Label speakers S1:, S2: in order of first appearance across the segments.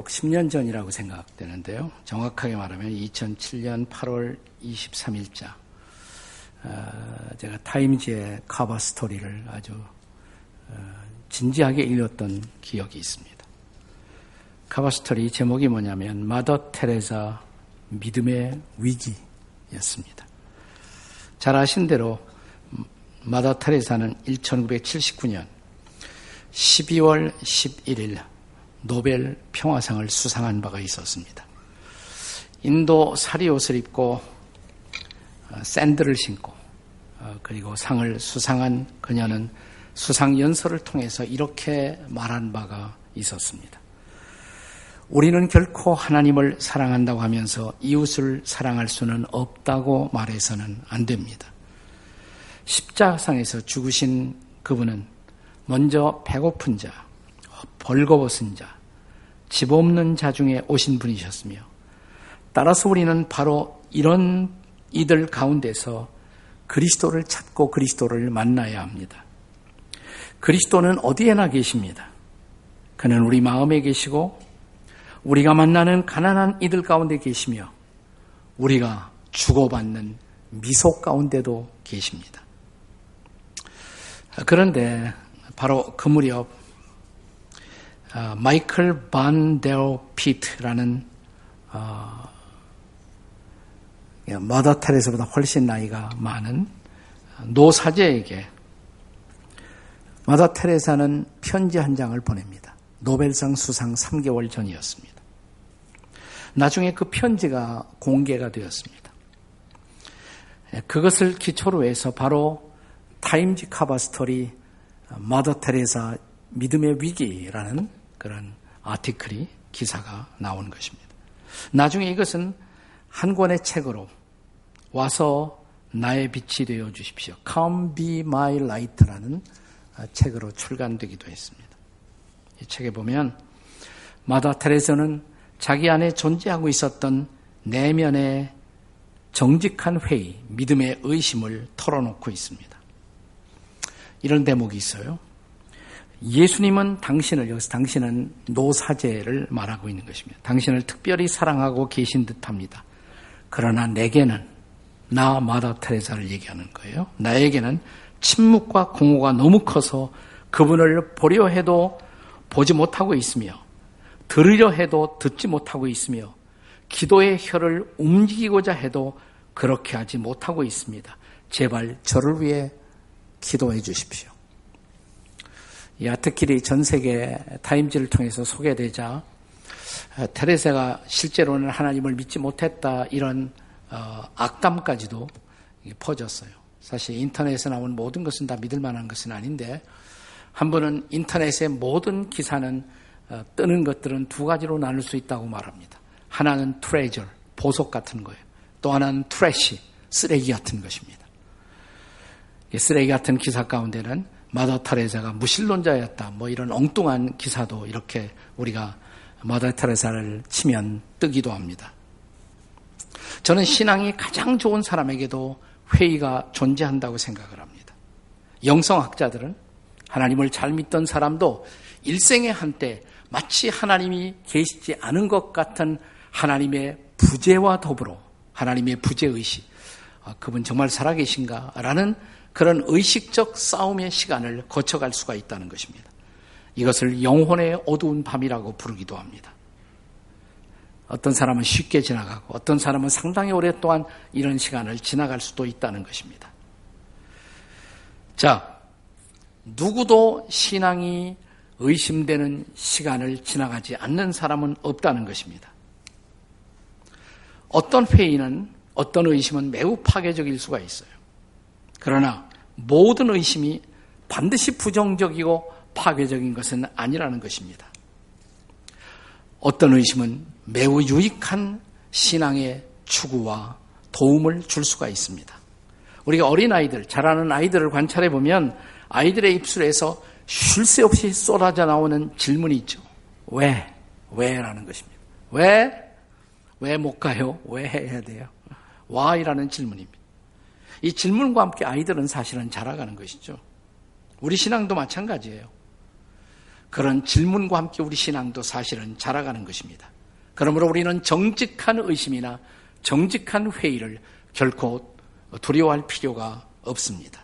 S1: 꼭 10년 전이라고 생각되는데요. 정확하게 말하면 2007년 8월 23일자 어, 제가 타임즈의 cover story를 아주 어, 진지하게 읽었던 기억이 있습니다. cover story 제목이 뭐냐면 마더 테레사 믿음의 위기였습니다. 잘 아신 대로 마더 테레사는 1979년 12월 11일 노벨 평화상을 수상한 바가 있었습니다. 인도 사리 옷을 입고 어, 샌들을 신고 어, 그리고 상을 수상한 그녀는 수상 연설을 통해서 이렇게 말한 바가 있었습니다. 우리는 결코 하나님을 사랑한다고 하면서 이웃을 사랑할 수는 없다고 말해서는 안 됩니다. 십자상에서 죽으신 그분은 먼저 배고픈 자, 벌거벗은 자, 집 없는 자 중에 오신 분이셨으며 따라서 우리는 바로 이런 이들 가운데서 그리스도를 찾고 그리스도를 만나야 합니다. 그리스도는 어디에나 계십니다. 그는 우리 마음에 계시고 우리가 만나는 가난한 이들 가운데 계시며 우리가 주고받는 미소 가운데도 계십니다. 그런데 바로 그 무렵 어, 마이클 반데오 피트라는 어, 마더 테레스보다 훨씬 나이가 많은 노사제에게 마더 테레사는 편지 한 장을 보냅니다. 노벨상 수상 3개월 전이었습니다. 나중에 그 편지가 공개가 되었습니다. 그것을 기초로 해서 바로 타임지 카바 스토리 마더 테레사 믿음의 위기라는 그런 아티클이 기사가 나온 것입니다. 나중에 이것은 한 권의 책으로 와서 나의 빛이 되어 주십시오. Come be my light라는 책으로 출간되기도 했습니다. 이 책에 보면 마다 테레서는 자기 안에 존재하고 있었던 내면의 정직한 회의, 믿음의 의심을 털어놓고 있습니다. 이런 대목이 있어요. 예수님은 당신을, 여기서 당신은 노사제를 말하고 있는 것입니다. 당신을 특별히 사랑하고 계신 듯 합니다. 그러나 내게는, 나 마다 테레사를 얘기하는 거예요. 나에게는 침묵과 공허가 너무 커서 그분을 보려 해도 보지 못하고 있으며, 들으려 해도 듣지 못하고 있으며, 기도의 혀를 움직이고자 해도 그렇게 하지 못하고 있습니다. 제발 저를 위해 기도해 주십시오. 이 아트킬이 전 세계 타임즈를 통해서 소개되자 어, 테레사가 실제로는 하나님을 믿지 못했다 이런 어, 악담까지도 퍼졌어요. 사실 인터넷에 나온 모든 것은 다 믿을 만한 것은 아닌데 한 번은 인터넷의 모든 기사는 어, 뜨는 것들은 두 가지로 나눌 수 있다고 말합니다. 하나는 treasure, 보석 같은 거예요. 또 하나는 trash, 쓰레기 같은 것입니다. 쓰레기 같은 기사 가운데는 마더 테레사가 무신론자였다. 뭐 이런 엉뚱한 기사도 이렇게 우리가 마더 타레사를 치면 뜨기도 합니다. 저는 신앙이 가장 좋은 사람에게도 회의가 존재한다고 생각을 합니다. 영성학자들은 하나님을 잘 믿던 사람도 일생의 한때 마치 하나님이 계시지 않은 것 같은 하나님의 부재와 더불어 하나님의 부재의식, 아, 그분 정말 살아계신가? 라는 그런 의식적 싸움의 시간을 거쳐갈 수가 있다는 것입니다. 이것을 영혼의 어두운 밤이라고 부르기도 합니다. 어떤 사람은 쉽게 지나가고 어떤 사람은 상당히 오랫동안 이런 시간을 지나갈 수도 있다는 것입니다. 자, 누구도 신앙이 의심되는 시간을 지나가지 않는 사람은 없다는 것입니다. 어떤 회의는 어떤 의심은 매우 파괴적일 수가 있어요. 그러나 모든 의심이 반드시 부정적이고 파괴적인 것은 아니라는 것입니다. 어떤 의심은 매우 유익한 신앙의 추구와 도움을 줄 수가 있습니다. 우리가 어린 아이들, 자라는 아이들을 관찰해 보면 아이들의 입술에서 쉴 새 없이 쏟아져 나오는 질문이 있죠. 왜? 왜? 라는 것입니다. 왜? 왜 못 가요? 왜 해야 돼요? why라는 질문입니다. 이 질문과 함께 아이들은 사실은 자라가는 것이죠. 우리 신앙도 마찬가지예요. 그런 질문과 함께 우리 신앙도 사실은 자라가는 것입니다. 그러므로 우리는 정직한 의심이나 정직한 회의를 결코 두려워할 필요가 없습니다.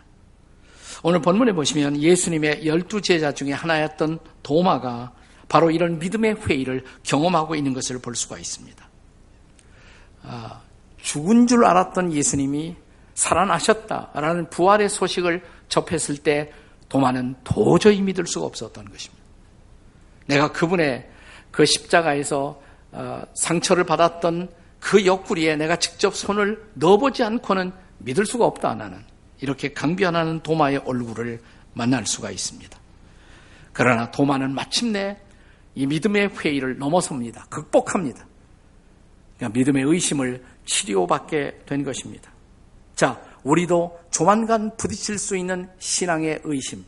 S1: 오늘 본문에 보시면 예수님의 열두 제자 중에 하나였던 도마가 바로 이런 믿음의 회의를 경험하고 있는 것을 볼 수가 있습니다. 아, 죽은 줄 알았던 예수님이 살아나셨다라는 부활의 소식을 접했을 때 도마는 도저히 믿을 수가 없었던 것입니다. 내가 그분의 그 십자가에서 어, 상처를 받았던 그 옆구리에 내가 직접 손을 넣어보지 않고는 믿을 수가 없다 나는 이렇게 강변하는 도마의 얼굴을 만날 수가 있습니다. 그러나 도마는 마침내 이 믿음의 회의를 넘어섭니다. 극복합니다. 그러니까 믿음의 의심을 치료받게 된 것입니다. 자, 우리도 조만간 부딪힐 수 있는 신앙의 의심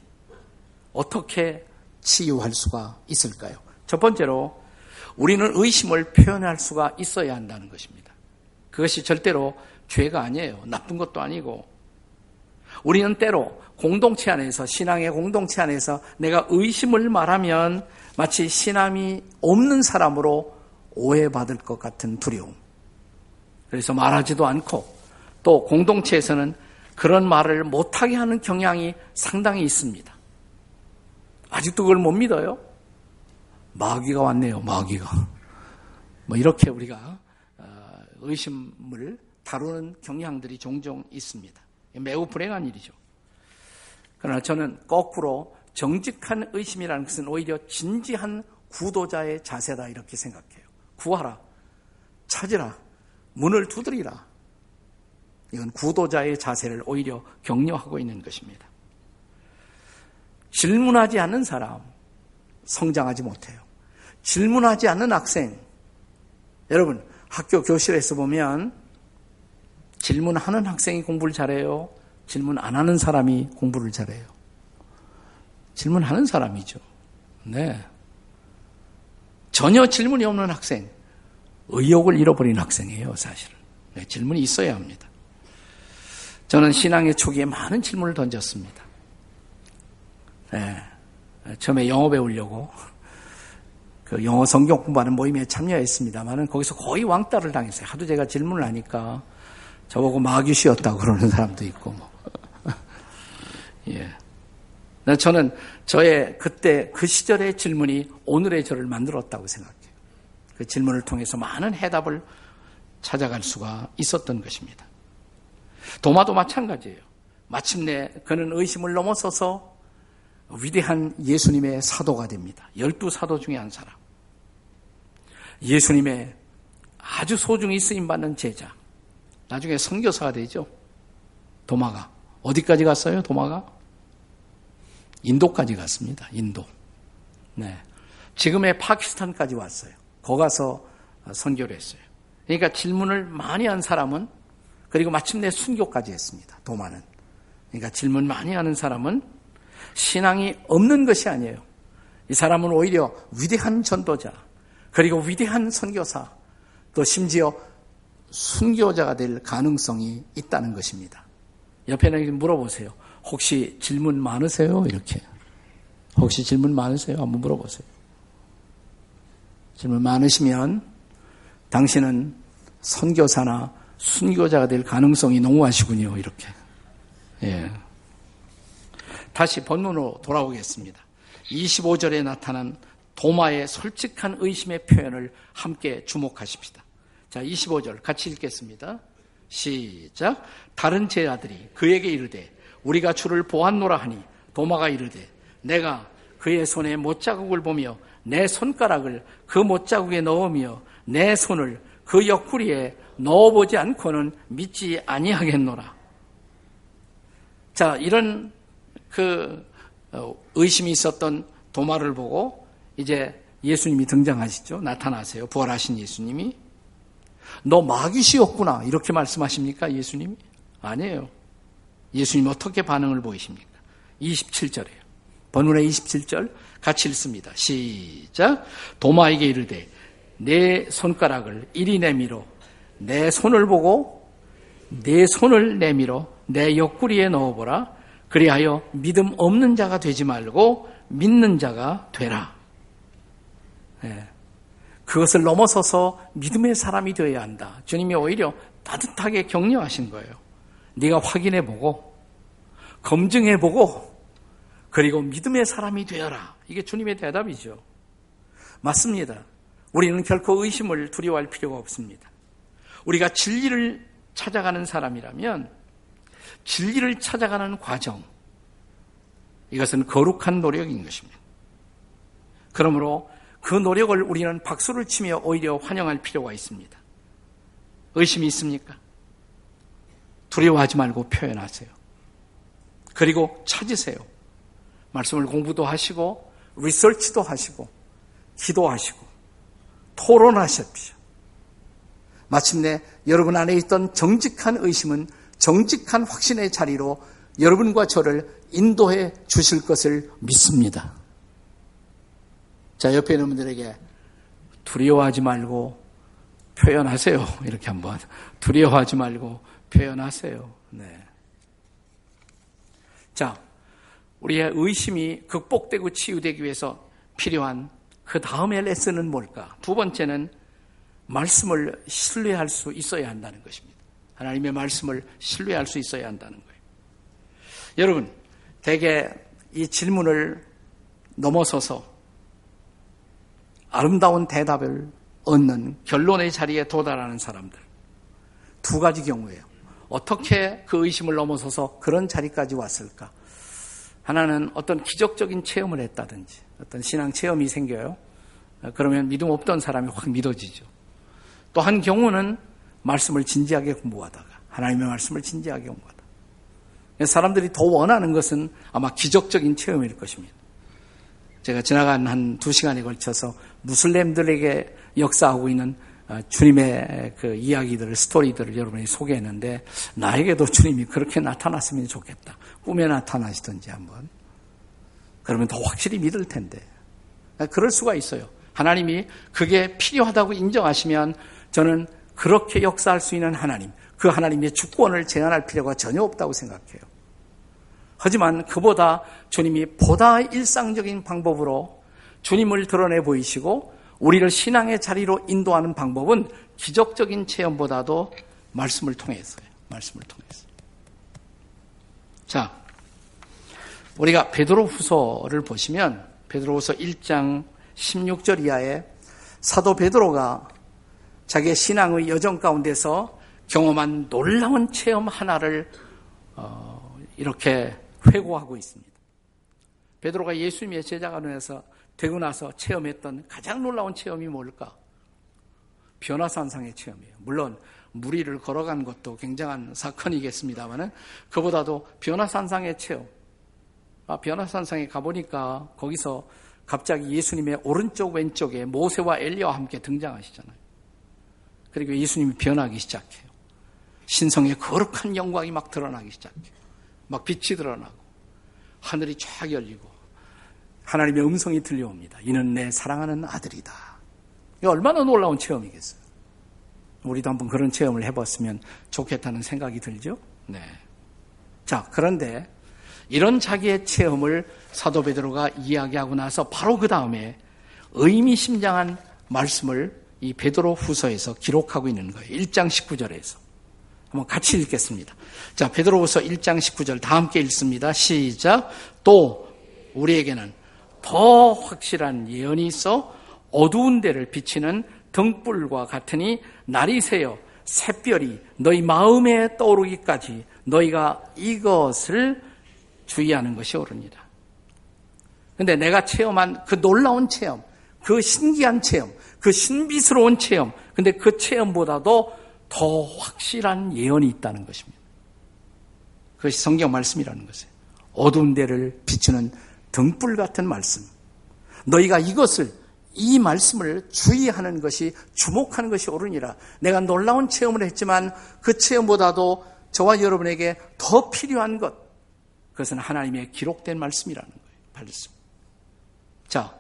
S1: 어떻게 치유할 수가 있을까요? 첫 번째로 우리는 의심을 표현할 수가 있어야 한다는 것입니다. 그것이 절대로 죄가 아니에요. 나쁜 것도 아니고 우리는 때로 공동체 안에서 신앙의 공동체 안에서 내가 의심을 말하면 마치 신앙이 없는 사람으로 오해받을 것 같은 두려움. 그래서 말하지도 않고 또 공동체에서는 그런 말을 못하게 하는 경향이 상당히 있습니다. 아직도 그걸 못 믿어요? 마귀가 왔네요, 마귀가. 뭐 이렇게 우리가 어, 의심을 다루는 경향들이 종종 있습니다. 매우 불행한 일이죠. 그러나 저는 거꾸로 정직한 의심이라는 것은 오히려 진지한 구도자의 자세다 이렇게 생각해요. 구하라. 찾으라. 문을 두드리라. 이건 구도자의 자세를 오히려 격려하고 있는 것입니다. 질문하지 않는 사람, 성장하지 못해요. 질문하지 않는 학생, 여러분, 학교 교실에서 보면 질문하는 학생이 공부를 잘해요. 질문 안 하는 사람이 공부를 잘해요. 질문하는 사람이죠. 네. 전혀 질문이 없는 학생, 의욕을 잃어버린 학생이에요, 사실은. 네, 질문이 있어야 합니다. 저는 신앙의 초기에 많은 질문을 던졌습니다. 네. 처음에 영어 배우려고 그 영어 성경 공부하는 모임에 참여했습니다만은 거기서 거의 왕따를 당했어요. 하도 제가 질문을 하니까 저보고 마귀시였다고 그러는 사람도 있고 뭐. 예. 저는 저의 그때 그 시절의 질문이 오늘의 저를 만들었다고 생각해요. 그 질문을 통해서 많은 해답을 찾아갈 수가 있었던 것입니다. 도마도 마찬가지예요. 마침내 그는 의심을 넘어서서 위대한 예수님의 사도가 됩니다. 열두 사도 중에 한 사람. 예수님의 아주 소중히 쓰임받는 제자. 나중에 선교사가 되죠. 도마가. 어디까지 갔어요, 도마가? 인도까지 갔습니다. 인도. 네. 지금의 파키스탄까지 왔어요. 거 가서 선교를 했어요. 그러니까 질문을 많이 한 사람은 그리고 마침내 순교까지 했습니다. 도마는. 그러니까 질문 많이 하는 사람은 신앙이 없는 것이 아니에요. 이 사람은 오히려 위대한 전도자, 그리고 위대한 선교사, 또 심지어 순교자가 될 가능성이 있다는 것입니다. 옆에는 물어보세요. 혹시 질문 많으세요? 이렇게. 혹시 질문 많으세요? 한번 물어보세요. 질문 많으시면 당신은 선교사나 순교자가 될 가능성이 농후하시군요. 이렇게. 예. 다시 본문으로 돌아오겠습니다. 25절에 나타난 도마의 솔직한 의심의 표현을 함께 주목하십시다. 자, 25절 같이 읽겠습니다. 시작. 다른 제자들이 그에게 이르되 우리가 주를 보았노라 하니 도마가 이르되 내가 그의 손에 못자국을 보며 내 손가락을 그 못자국에 넣으며 내 손을 그 옆구리에 넣어보지 않고는 믿지 아니하겠노라. 자, 이런 그 어, 의심이 있었던 도마를 보고 이제 예수님이 등장하시죠. 나타나세요. 부활하신 예수님이. 너 마귀시였구나. 이렇게 말씀하십니까? 예수님이? 아니에요. 예수님 어떻게 반응을 보이십니까? 27절이에요. 번문의 27절 같이 읽습니다. 시작. 도마에게 이르되 내 손가락을 이리 내밀어 내 손을 보고 내 손을 내밀어 내 옆구리에 넣어보라. 그리하여 믿음 없는 자가 되지 말고 믿는 자가 되라. 예. 그것을 넘어서서 믿음의 사람이 되어야 한다. 주님이 오히려 따뜻하게 격려하신 거예요. 네가 확인해 보고 검증해 보고 그리고 믿음의 사람이 되어라. 이게 주님의 대답이죠. 맞습니다. 우리는 결코 의심을 두려워할 필요가 없습니다. 우리가 진리를 찾아가는 사람이라면 진리를 찾아가는 과정 이것은 거룩한 노력인 것입니다. 그러므로 그 노력을 우리는 박수를 치며 오히려 환영할 필요가 있습니다. 의심이 있습니까? 두려워하지 말고 표현하세요. 그리고 찾으세요. 말씀을 공부도 하시고, 리서치도 하시고, 기도하시고, 토론하십시오. 마침내 여러분 안에 있던 정직한 의심은 정직한 확신의 자리로 여러분과 저를 인도해 주실 것을 믿습니다. 자, 옆에 있는 분들에게 두려워하지 말고 표현하세요. 이렇게 한번. 두려워하지 말고 표현하세요. 네. 자, 우리의 의심이 극복되고 치유되기 위해서 필요한 그 다음의 레슨은 뭘까? 두 번째는 말씀을 신뢰할 수 있어야 한다는 것입니다. 하나님의 말씀을 신뢰할 수 있어야 한다는 거예요. 여러분, 대개 이 질문을 넘어서서 아름다운 대답을 얻는 결론의 자리에 도달하는 사람들. 두 가지 경우예요. 어떻게 그 의심을 넘어서서 그런 자리까지 왔을까? 하나는 어떤 기적적인 체험을 했다든지, 어떤 신앙 체험이 생겨요. 그러면 믿음 없던 사람이 확 믿어지죠. 또 한 경우는 말씀을 진지하게 공부하다가, 하나님의 말씀을 진지하게 공부하다. 사람들이 더 원하는 것은 아마 기적적인 체험일 것입니다. 제가 지나간 한 두 시간에 걸쳐서 무슬림들에게 역사하고 있는 어, 주님의 그 이야기들을, 스토리들을 여러분이 소개했는데, 나에게도 주님이 그렇게 나타났으면 좋겠다. 꿈에 나타나시든지 한번. 그러면 더 확실히 믿을 텐데. 그럴 수가 있어요. 하나님이 그게 필요하다고 인정하시면 저는 그렇게 역사할 수 있는 하나님, 그 하나님의 주권을 제한할 필요가 전혀 없다고 생각해요. 하지만 그보다 주님이 보다 일상적인 방법으로 주님을 드러내 보이시고 우리를 신앙의 자리로 인도하는 방법은 기적적인 체험보다도 말씀을 통해서요. 말씀을 통해서. 자, 우리가 베드로 후서를 보시면 베드로 후서 1장 16절 이하에 사도 베드로가 자기의 신앙의 여정 가운데서 경험한 놀라운 체험 하나를 어, 이렇게 회고하고 있습니다. 베드로가 예수님의 제자가 되어서 되고 나서 체험했던 가장 놀라운 체험이 뭘까? 변화산상의 체험이에요. 물론 무리를 걸어간 것도 굉장한 사건이겠습니다만은 그보다도 변화산상의 체험. 아, 변화산상에 가보니까 거기서 갑자기 예수님의 오른쪽 왼쪽에 모세와 엘리와 함께 등장하시잖아요. 그리고 예수님이 변하기 시작해요. 신성의 거룩한 영광이 막 드러나기 시작해요. 막 빛이 드러나고 하늘이 쫙 열리고 하나님의 음성이 들려옵니다. 이는 내 사랑하는 아들이다. 이 얼마나 놀라운 체험이겠어요. 우리도 한번 그런 체험을 해봤으면 좋겠다는 생각이 들죠. 네. 자, 그런데 이런 자기의 체험을 사도 베드로가 이야기하고 나서 바로 그 다음에 의미심장한 말씀을 이 베드로 후서에서 기록하고 있는 거예요. 1장 19절에서. 한번 같이 읽겠습니다. 자, 베드로후서 1장 19절 다 함께 읽습니다. 시작. 또 우리에게는 더 확실한 예언이 있어 어두운 데를 비치는 등불과 같으니 날이 새어 샛별이 너희 마음에 떠오르기까지 너희가 이것을 주의하는 것이 옳으니라. 근데 내가 체험한 그 놀라운 체험, 그 신기한 체험, 그 신비스러운 체험, 근데 그 체험보다도 더 확실한 예언이 있다는 것입니다. 그것이 성경 말씀이라는 것이에요. 어두운 데를 비추는 등불 같은 말씀. 너희가 이것을 이 말씀을 주의하는 것이 주목하는 것이 옳으니라. 내가 놀라운 체험을 했지만 그 체험보다도 저와 여러분에게 더 필요한 것. 그것은 하나님의 기록된 말씀이라는 거예요. 말씀. 자,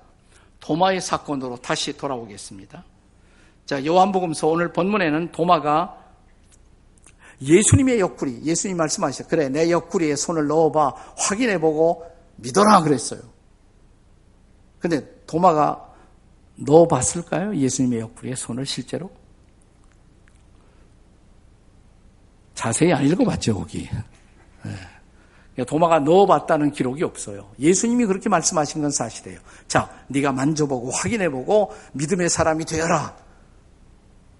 S1: 도마의 사건으로 다시 돌아오겠습니다. 자, 요한복음서 오늘 본문에는 도마가 예수님의 옆구리, 예수님 말씀하셨어요. 그래, 내 옆구리에 손을 넣어봐, 확인해보고 믿어라 그랬어요. 근데 도마가 넣어봤을까요? 예수님의 옆구리에 손을 실제로? 자세히 안 읽어봤죠, 거기. 네. 도마가 넣어봤다는 기록이 없어요. 예수님이 그렇게 말씀하신 건 사실이에요. 자, 네가 만져보고 확인해보고 믿음의 사람이 되어라.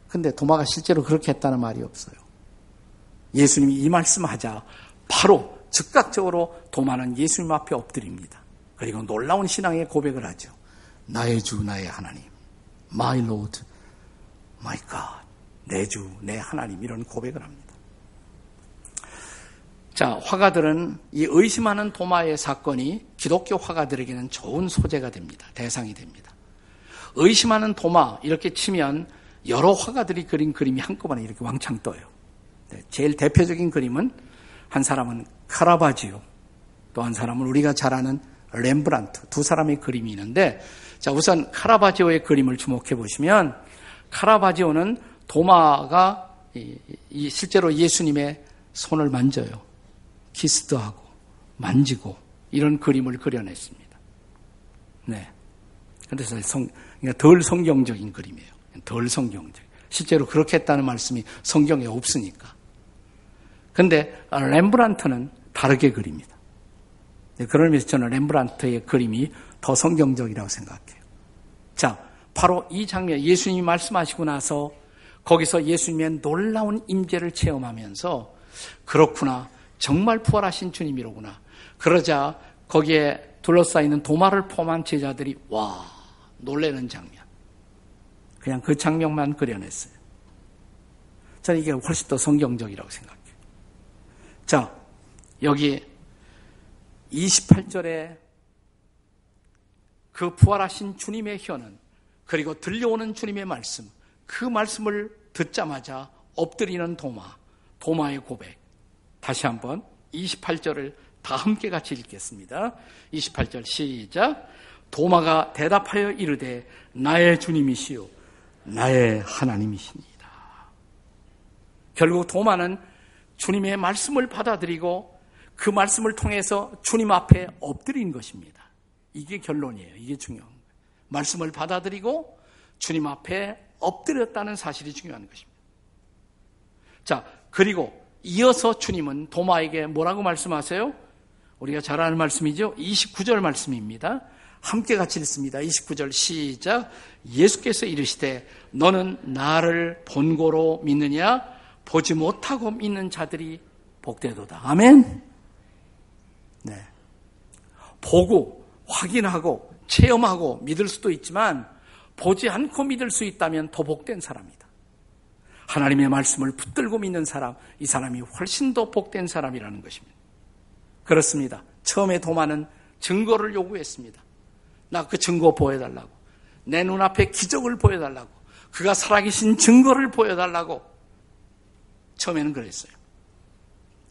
S1: 근데 도마가 실제로 그렇게 했다는 말이 없어요. 예수님이 이 말씀하자 바로 즉각적으로 도마는 예수님 앞에 엎드립니다. 그리고 놀라운 신앙의 고백을 하죠. 나의 주, 나의 하나님. My Lord, my God. 내 주, 내 하나님. 이런 고백을 합니다. 자, 화가들은 이 의심하는 도마의 사건이 기독교 화가들에게는 좋은 소재가 됩니다. 대상이 됩니다. 의심하는 도마, 이렇게 치면 여러 화가들이 그린 그림이 한꺼번에 이렇게 왕창 떠요. 네, 제일 대표적인 그림은 한 사람은 카라바지오, 또 한 사람은 우리가 잘 아는 렘브란트 두 사람의 그림이 있는데 자 우선 카라바지오의 그림을 주목해 보시면 카라바지오는 도마가 실제로 예수님의 손을 만져요. 키스도 하고 만지고 이런 그림을 그려냈습니다. 네. 그래서 성, 그러니까 덜 성경적인 그림이에요. 덜 성경적. 실제로 그렇게 했다는 말씀이 성경에 없으니까. 근데 렘브란트는 다르게 그립니다. 네, 의미에서 저는 렘브란트의 그림이 더 성경적이라고 생각해요. 자, 바로 이 장면, 예수님이 말씀하시고 나서 거기서 예수님의 놀라운 임재를 체험하면서 그렇구나, 정말 부활하신 주님이로구나. 그러자 거기에 둘러싸이는 도마를 포함한 제자들이 와, 놀래는 장면. 그냥 그 장면만 그려냈어요. 저는 이게 훨씬 더 성경적이라고 생각해요. 자, 여기 28절에 그 부활하신 주님의 혀는 그리고 들려오는 주님의 말씀, 그 말씀을 듣자마자 엎드리는 도마, 도마의 고백. 다시 한번 28절을 다 함께 같이 읽겠습니다. 28절 시작. 도마가 대답하여 이르되 나의 주님이시요 나의 하나님이십니다. 결국 도마는 주님의 말씀을 받아들이고 그 말씀을 통해서 주님 앞에 엎드린 것입니다. 이게 결론이에요. 이게 중요한 거예요. 말씀을 받아들이고 주님 앞에 엎드렸다는 사실이 중요한 것입니다. 자, 그리고 이어서 주님은 도마에게 뭐라고 말씀하세요? 우리가 잘 아는 말씀이죠. 29절 말씀입니다. 함께 같이 읽습니다. 29절 시작. 예수께서 이르시되 너는 나를 본고로 믿느냐 보지 못하고 믿는 자들이 복되도다. 아멘. 네. 보고 확인하고 체험하고 믿을 수도 있지만 보지 않고 믿을 수 있다면 더 복된 사람이다. 하나님의 말씀을 붙들고 믿는 사람, 이 사람이 훨씬 더 복된 사람이라는 것입니다. 그렇습니다. 처음에 도마는 증거를 요구했습니다. 나 그 증거 보여달라고. 내 눈앞에 기적을 보여달라고. 그가 살아계신 증거를 보여달라고. 처음에는 그랬어요.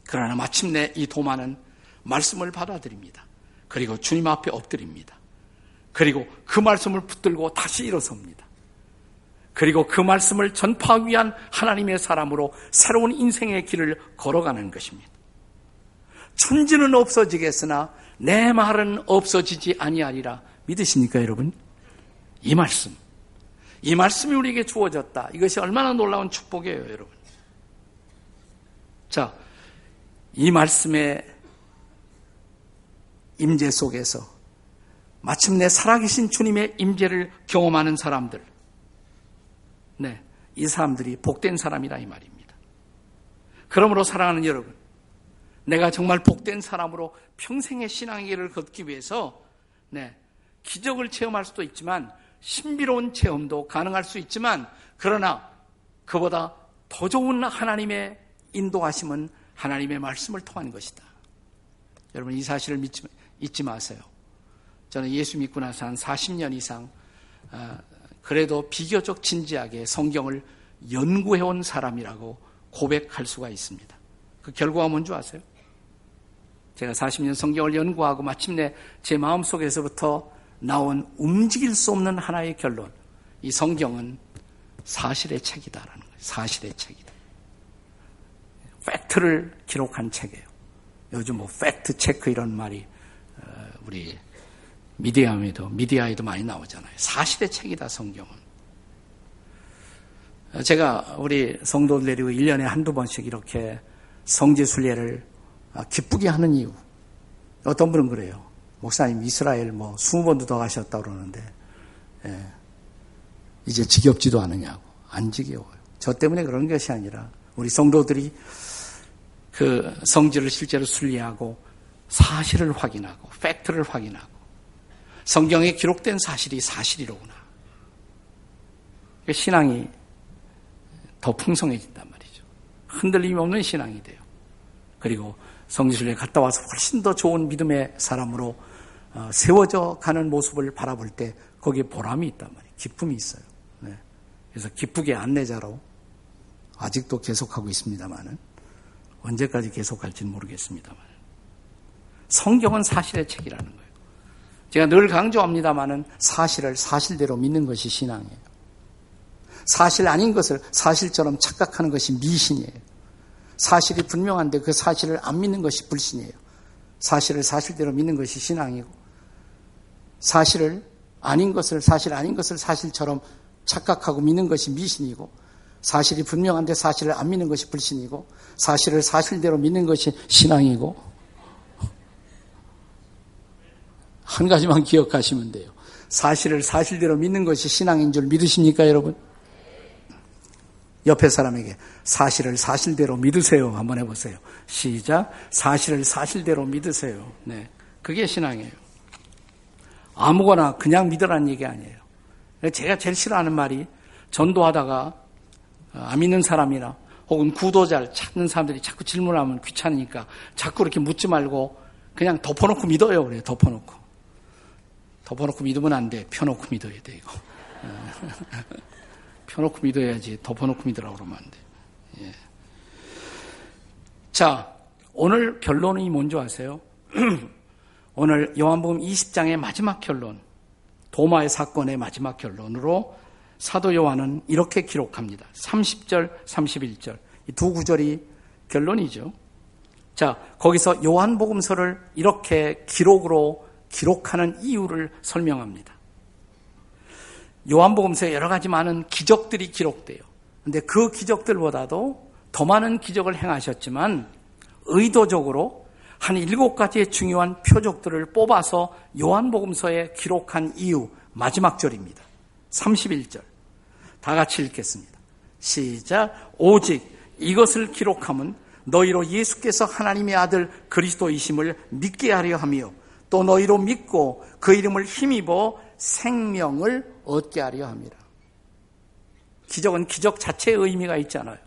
S1: 그러나 마침내 이 도마는 말씀을 받아들입니다. 그리고 주님 앞에 엎드립니다. 그리고 그 말씀을 붙들고 다시 일어섭니다. 그리고 그 말씀을 전파하기 위한 하나님의 사람으로 새로운 인생의 길을 걸어가는 것입니다. 천지는 없어지겠으나 내 말은 없어지지 아니하리라. 믿으십니까, 여러분? 이 말씀. 이 말씀이 우리에게 주어졌다. 이것이 얼마나 놀라운 축복이에요, 여러분. 자, 이 말씀의 임재 속에서 마침내 살아계신 주님의 임재를 경험하는 사람들. 네, 이 사람들이 복된 사람이라 이 말입니다. 그러므로 사랑하는 여러분, 내가 정말 복된 사람으로 평생의 신앙의 길을 걷기 위해서 네, 기적을 체험할 수도 있지만 신비로운 체험도 가능할 수 있지만 그러나 그보다 더 좋은 하나님의 인도하심은 하나님의 말씀을 통한 것이다. 여러분 이 사실을 믿지, 잊지 마세요. 저는 예수 믿고 나서 한 40년 이상 아, 그래도 비교적 진지하게 성경을 연구해온 사람이라고 고백할 수가 있습니다. 그 결과가 뭔지 아세요? 제가 40년 성경을 연구하고 마침내 제 마음속에서부터 나온 움직일 수 없는 하나의 결론. 이 성경은 사실의 책이다라는 거예요. 사실의 책이다. 팩트를 기록한 책이에요. 요즘 뭐 팩트 체크 이런 말이 어, 우리 미디어에도 미디어에도 많이 나오잖아요. 사실의 책이다 성경은. 제가 우리 성도들 데리고 1년에 한두 번씩 이렇게 성지 순례를 기쁘게 하는 이유. 어떤 분은 그래요. 목사님 이스라엘 뭐 20번도 더 가셨다 그러는데 예, 이제 지겹지도 않으냐고. 안 지겨워요. 저 때문에 그런 것이 아니라 우리 성도들이 그 성지를 실제로 순리하고 사실을 확인하고 팩트를 확인하고 성경에 기록된 사실이 사실이로구나. 신앙이 더 풍성해진단 말이죠. 흔들림이 없는 신앙이 돼요. 그리고 성지순례 갔다 와서 훨씬 더 좋은 믿음의 사람으로 어, 세워져 가는 모습을 바라볼 때 거기에 보람이 있단 말이에요. 기쁨이 있어요. 네. 그래서 기쁘게 안내자로 아직도 계속하고 있습니다만은 언제까지 계속할지는 모르겠습니다만 성경은 사실의 책이라는 거예요. 제가 늘 강조합니다만은 사실을 사실대로 믿는 것이 신앙이에요. 사실 아닌 것을 사실처럼 착각하는 것이 미신이에요. 사실이 분명한데 그 사실을 안 믿는 것이 불신이에요. 사실을 사실대로 믿는 것이 신앙이고 사실을 아닌 것을 사실 아닌 것을 사실처럼 착각하고 믿는 것이 미신이고 사실이 분명한데 사실을 안 믿는 것이 불신이고 사실을 사실대로 믿는 것이 신앙이고 한 가지만 기억하시면 돼요. 사실을 사실대로 믿는 것이 신앙인 줄 믿으십니까, 여러분? 옆에 사람에게 사실을 사실대로 믿으세요. 한번 해보세요. 시작. 사실을 사실대로 믿으세요. 네. 그게 신앙이에요. 아무거나 그냥 믿으라는 얘기 아니에요. 제가 제일 싫어하는 말이 전도하다가 안 믿는 사람이나 혹은 구도자를 찾는 사람들이 자꾸 질문하면 귀찮으니까 자꾸 이렇게 묻지 말고 그냥 덮어놓고 믿어요. 그래요. 덮어놓고. 덮어놓고 믿으면 안 돼. 펴놓고 믿어야 돼, 이거. 펴놓고 믿어야지 덮어놓고 믿으라고 그러면 안 돼. 예. 자, 오늘 결론이 뭔지 아세요? 오늘 요한복음 20장의 마지막 결론, 도마의 사건의 마지막 결론으로 사도 요한은 이렇게 기록합니다. 30절, 31절. 이 두 구절이 결론이죠. 자, 거기서 요한복음서를 이렇게 기록으로 기록하는 이유를 설명합니다. 요한복음서에 여러 가지 많은 기적들이 기록돼요. 근데 그 기적들보다도 더 많은 기적을 행하셨지만 의도적으로 한 일곱 가지의 중요한 표적들을 뽑아서 요한복음서에 기록한 이유 마지막 절입니다. 31절. 다 같이 읽겠습니다. 시작. 오직 이것을 기록함은 너희로 예수께서 하나님의 아들 그리스도이심을 믿게 하려 하며 또 너희로 믿고 그 이름을 힘입어 생명을 얻게 하려 합니다. 기적은 기적 자체의 의미가 있잖아요.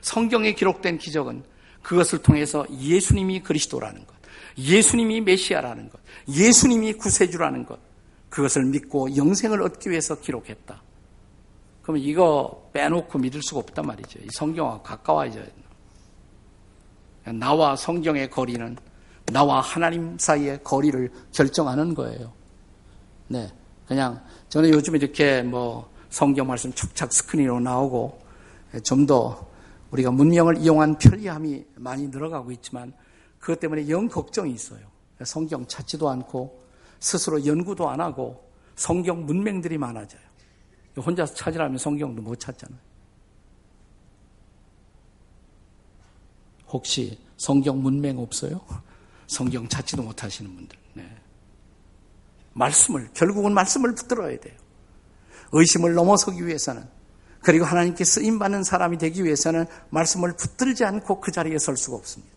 S1: 성경에 기록된 기적은 그것을 통해서 예수님이 그리스도라는 것, 예수님이 메시아라는 것, 예수님이 구세주라는 것, 그것을 믿고 영생을 얻기 위해서 기록했다. 그러면 이거 빼놓고 믿을 수가 없단 말이죠. 이 성경과 가까워져야 된다. 나와 성경의 거리는 나와 하나님 사이의 거리를 결정하는 거예요. 네. 그냥 저는 요즘 이렇게 뭐 성경 말씀 척착 스크린으로 나오고 좀 더 우리가 문명을 이용한 편리함이 많이 늘어가고 있지만 그것 때문에 영 걱정이 있어요. 성경 찾지도 않고 스스로 연구도 안 하고 성경 문맹들이 많아져요. 혼자서 찾으라면 성경도 못 찾잖아요. 혹시 성경 문맹 없어요? 성경 찾지도 못하시는 분들. 네. 말씀을, 결국은 말씀을 붙들어야 돼요. 의심을 넘어서기 위해서는, 그리고 하나님께 쓰임받는 사람이 되기 위해서는 말씀을 붙들지 않고 그 자리에 설 수가 없습니다.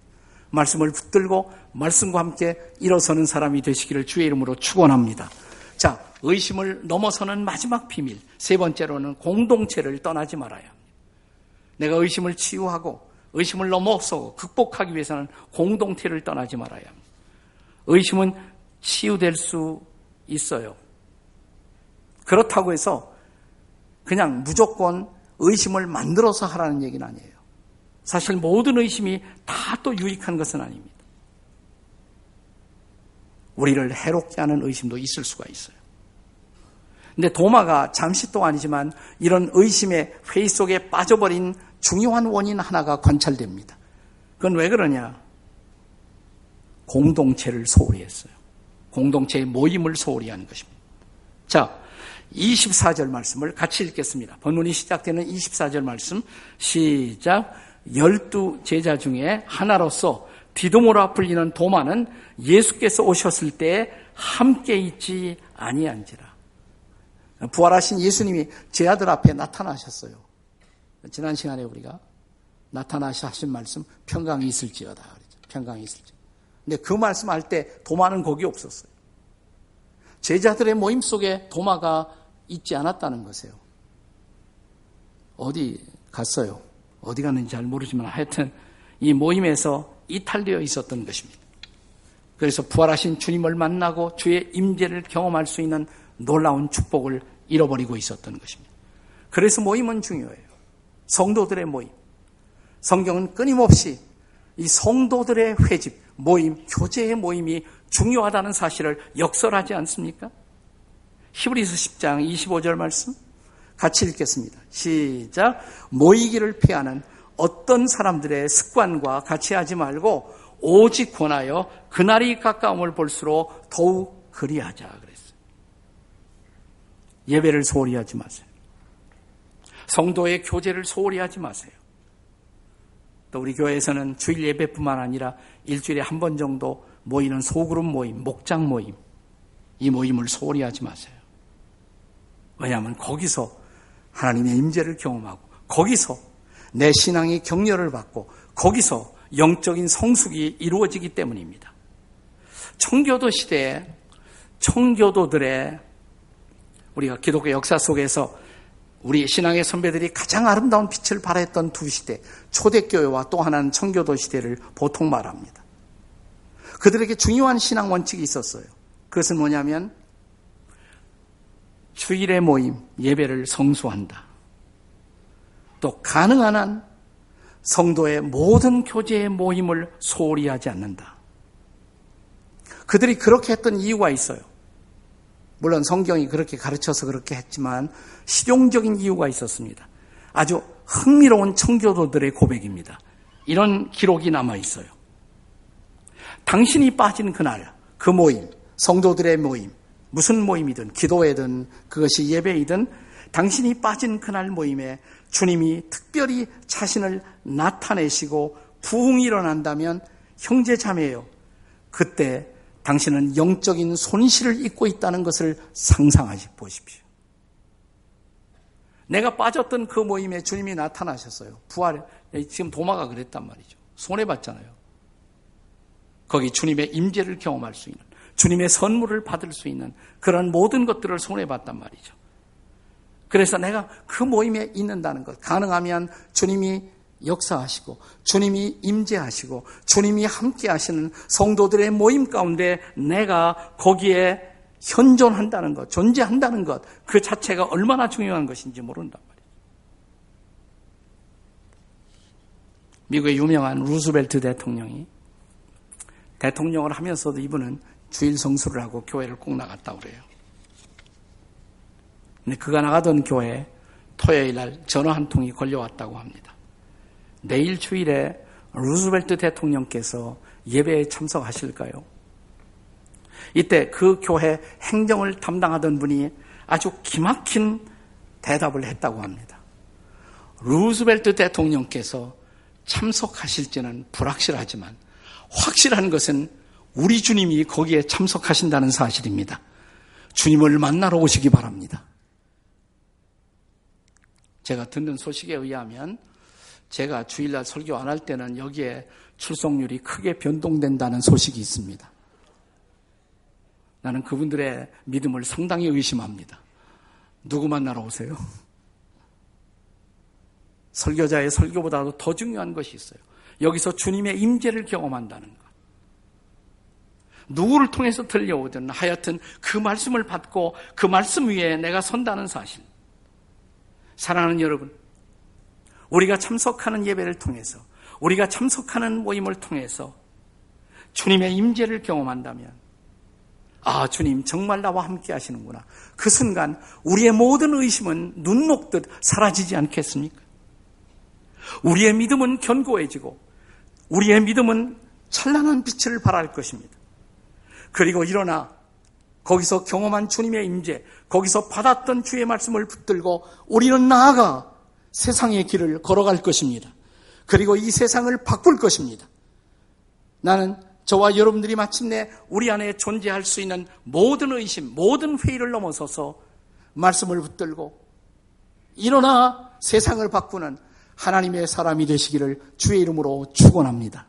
S1: 말씀을 붙들고 말씀과 함께 일어서는 사람이 되시기를 주의 이름으로 축원합니다. 자, 의심을 넘어서는 마지막 비밀. 세 번째로는 공동체를 떠나지 말아야 합니다. 내가 의심을 치유하고 의심을 넘어서 극복하기 위해서는 공동체를 떠나지 말아야 합니다. 의심은 치유될 수 있어요. 그렇다고 해서 그냥 무조건 의심을 만들어서 하라는 얘기는 아니에요. 사실 모든 의심이 다 또 유익한 것은 아닙니다. 우리를 해롭게 하는 의심도 있을 수가 있어요. 근데 도마가 잠시 동안이지만 이런 의심의 회의 속에 빠져버린 중요한 원인 하나가 관찰됩니다. 그건 왜 그러냐? 공동체를 소홀히 했어요. 공동체의 모임을 소홀히 하는 것입니다. 자, 24절 말씀을 같이 읽겠습니다. 본문이 시작되는 24절 말씀 시작 열두 제자 중에 하나로서 디도모라 불리는 도마는 예수께서 오셨을 때 함께 있지 아니한지라. 부활하신 예수님이 제 아들 앞에 나타나셨어요. 지난 시간에 우리가 나타나셔 하신 말씀 평강이 있을지어다. 평강이 있을지. 근데 그 말씀할 때 도마는 거기 없었어요. 제자들의 모임 속에 도마가 있지 않았다는 것이에요. 어디 갔어요? 어디 갔는지 잘 모르지만 하여튼 이 모임에서 이탈되어 있었던 것입니다. 그래서 부활하신 주님을 만나고 주의 임재를 경험할 수 있는 놀라운 축복을 잃어버리고 있었던 것입니다. 그래서 모임은 중요해요. 성도들의 모임. 성경은 끊임없이 이 성도들의 회집, 모임, 교제의 모임이 중요하다는 사실을 역설하지 않습니까? 히브리서 10장 25절 말씀 같이 읽겠습니다. 시작. 모이기를 피하는 어떤 사람들의 습관과 같이 하지 말고 오직 권하여 그날이 가까움을 볼수록 더욱 그리하자 그랬어요. 예배를 소홀히 하지 마세요. 성도의 교제를 소홀히 하지 마세요. 또 우리 교회에서는 주일 예배뿐만 아니라 일주일에 한 번 정도 모이는 소그룹 모임, 목장 모임, 이 모임을 소홀히 하지 마세요. 왜냐하면 거기서 하나님의 임재를 경험하고 거기서 내 신앙이 격려를 받고 거기서 영적인 성숙이 이루어지기 때문입니다. 청교도 시대에 청교도들의 우리가 기독교 역사 속에서 우리 신앙의 선배들이 가장 아름다운 빛을 발했던 두 시대, 초대교회와 또 하나는 청교도 시대를 보통 말합니다. 그들에게 중요한 신앙 원칙이 있었어요. 그것은 뭐냐면 주일의 모임, 예배를 성수한다. 또 가능한 한 성도의 모든 교제의 모임을 소홀히 하지 않는다. 그들이 그렇게 했던 이유가 있어요. 물론 성경이 그렇게 가르쳐서 그렇게 했지만 실용적인 이유가 있었습니다. 아주 흥미로운 청교도들의 고백입니다. 이런 기록이 남아 있어요. 당신이 빠진 그날, 그 모임, 성도들의 모임, 무슨 모임이든 기도회든 그것이 예배이든 당신이 빠진 그날 모임에 주님이 특별히 자신을 나타내시고 부흥이 일어난다면 형제 자매요. 그때 당신은 영적인 손실을 입고 있다는 것을 상상하시 보십시오. 내가 빠졌던 그 모임에 주님이 나타나셨어요. 부활, 지금 도마가 그랬단 말이죠. 손해 봤잖아요. 거기 주님의 임재를 경험할 수 있는. 주님의 선물을 받을 수 있는 그런 모든 것들을 손해 봤단 말이죠. 그래서 내가 그 모임에 있는다는 것, 가능하면 주님이 역사하시고 주님이 임재하시고 주님이 함께 하시는 성도들의 모임 가운데 내가 거기에 현존한다는 것, 존재한다는 것, 그 자체가 얼마나 중요한 것인지 모른단 말이에요. 미국의 유명한 루스벨트 대통령이 대통령을 하면서도 이분은 주일 성수를 하고 교회를 꼭 나갔다 그래요. 근데 그가 나가던 교회 토요일 날 전화 한 통이 걸려왔다고 합니다. 내일 주일에 루즈벨트 대통령께서 예배에 참석하실까요? 이때 그 교회 행정을 담당하던 분이 아주 기막힌 대답을 했다고 합니다. 루즈벨트 대통령께서 참석하실지는 불확실하지만 확실한 것은 우리 주님이 거기에 참석하신다는 사실입니다. 주님을 만나러 오시기 바랍니다. 제가 듣는 소식에 의하면 제가 주일날 설교 안 할 때는 여기에 출석률이 크게 변동된다는 소식이 있습니다. 나는 그분들의 믿음을 상당히 의심합니다. 누구 만나러 오세요? 설교자의 설교보다도 더 중요한 것이 있어요. 여기서 주님의 임재를 경험한다는 것. 누구를 통해서 들려오든 하여튼 그 말씀을 받고 그 말씀 위에 내가 선다는 사실. 사랑하는 여러분, 우리가 참석하는 예배를 통해서 우리가 참석하는 모임을 통해서 주님의 임재를 경험한다면 아, 주님 정말 나와 함께 하시는구나. 그 순간 우리의 모든 의심은 눈 녹듯 사라지지 않겠습니까? 우리의 믿음은 견고해지고 우리의 믿음은 찬란한 빛을 발할 것입니다. 그리고 일어나 거기서 경험한 주님의 임재, 거기서 받았던 주의 말씀을 붙들고 우리는 나아가 세상의 길을 걸어갈 것입니다. 그리고 이 세상을 바꿀 것입니다. 나는 저와 여러분들이 마침내 우리 안에 존재할 수 있는 모든 의심, 모든 회의를 넘어서서 말씀을 붙들고 일어나 세상을 바꾸는 하나님의 사람이 되시기를 주의 이름으로 축원합니다.